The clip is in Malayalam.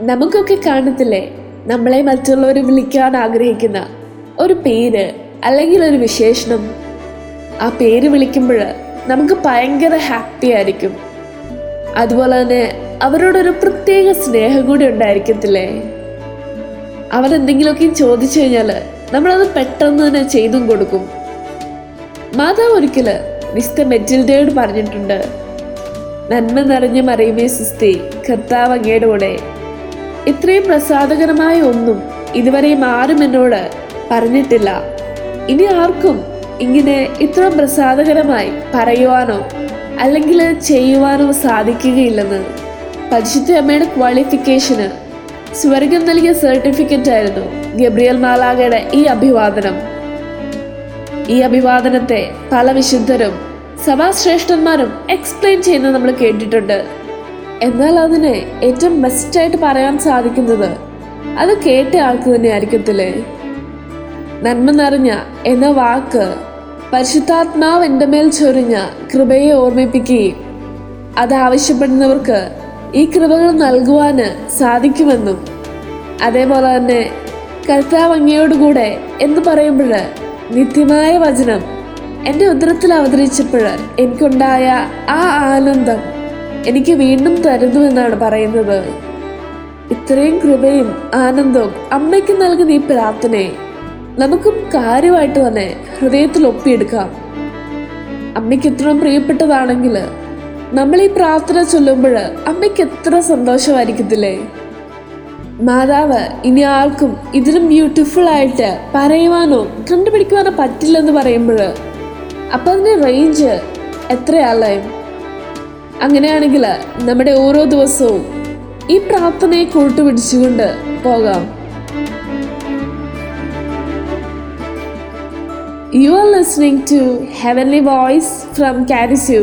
നമുക്കൊക്കെ കാണത്തില്ലേ? നമ്മളെ മറ്റുള്ളവർ വിളിക്കാൻ ആഗ്രഹിക്കുന്ന ഒരു പേര് അല്ലെങ്കിൽ ഒരു വിശേഷണം. ആ പേര് വിളിക്കുമ്പോൾ നമുക്ക് ഭയങ്കര ഹാപ്പി ആയിരിക്കും. അതുപോലെ തന്നെ അവരോടൊരു പ്രത്യേക സ്നേഹം കൂടി ഉണ്ടായിരിക്കത്തില്ലേ? അവരെന്തെങ്കിലുമൊക്കെ ചോദിച്ചു കഴിഞ്ഞാൽ നമ്മളത് പെട്ടെന്ന് തന്നെ ചെയ്തും കൊടുക്കും. മാതാവ് ഒരിക്കൽ മിസ്റ്റർ മെറ്റിൽഡയോട് പറഞ്ഞിട്ടുണ്ട് നന്മ നിറഞ്ഞ മറിയുമേ സിസ്തി കർത്താവ് അങ്ങയുടെ കൂടെ ഇത്രയും പ്രസാദകരമായ ഒന്നും ഇതുവരെയും ആരും എന്നോട് പറഞ്ഞിട്ടില്ല. ഇനി ആർക്കും ഇങ്ങനെ ഇത്ര പ്രസാദകരമായി പറയുവാനോ അല്ലെങ്കിൽ ചെയ്യുവാനോ സാധിക്കുകയില്ലെന്ന് പരിശുദ്ധ അമ്മയുടെ ക്വാളിഫിക്കേഷന് സ്വർഗം നൽകിയ സർട്ടിഫിക്കറ്റ് ആയിരുന്നു ഗബ്രിയൽ മാലാഗയുടെ ഈ അഭിവാദനം. ഈ അഭിവാദനത്തെ പല വിശുദ്ധരും സഭാശ്രേഷ്ഠന്മാരും എക്സ്പ്ലെയിൻ ചെയ്യുന്നത് നമ്മൾ കേട്ടിട്ടുണ്ട്. എന്നാൽ അതിനെ ഏറ്റവും ബെസ്റ്റായിട്ട് പറയാൻ സാധിക്കുന്നത് അത് കേട്ട ആൾക്ക് തന്നെ ആയിരിക്കത്തില്ലേ നന്മ നിറഞ്ഞ എന്ന വാക്ക് പരിശുദ്ധാത്മാവ് എന്റെ മേൽ ചൊരിഞ്ഞ കൃപയെ ഓർമ്മിപ്പിക്കുകയും അത് ആവശ്യപ്പെടുന്നവർക്ക് ഈ കൃപകൾ നൽകുവാന് സാധിക്കുമെന്നും അതേപോലെ തന്നെ കർത്താവ് അങ്ങയോടുകൂടെ എന്ന് പറയുമ്പോൾ നിത്യമായ വചനം എന്റെ ഉദരത്തിൽ അവതരിച്ചപ്പോൾ എനിക്കുണ്ടായ ആ ആനന്ദം എനിക്ക് വീണ്ടും തരുന്നു എന്നാണ് പറയുന്നത്. ഇത്രയും കൃപയും ആനന്ദവും അമ്മയ്ക്ക് നൽകുന്ന ഈ പ്രാർത്ഥനയെ നമുക്കും കാര്യമായിട്ട് തന്നെ ഹൃദയത്തിൽ ഒപ്പിയെടുക്കാം. അമ്മയ്ക്ക് ഇത്രയും പ്രിയപ്പെട്ടതാണെങ്കിൽ നമ്മൾ ഈ പ്രാർത്ഥന ചൊല്ലുമ്പോൾ അമ്മയ്ക്ക് എത്ര സന്തോഷമായിരിക്കത്തില്ലേ? മാതാവ് ഇനി ആർക്കും ഇതിലും ബ്യൂട്ടിഫുൾ ആയിട്ട് പറയുവാനോ കണ്ടുപിടിക്കുവാനോ പറ്റില്ലെന്ന് പറയുമ്പോൾ അപ്പം അതിന്റെ റേഞ്ച് എത്രയല്ലേ അങ്ങനെയാണെങ്കിൽ നമ്മുടെ ഓരോ ദിവസവും ഈ പ്രാർത്ഥനയെ കൂട്ടുപിടിച്ചുകൊണ്ട് പോകാം You are listening to Heavenly Voice from Carisue.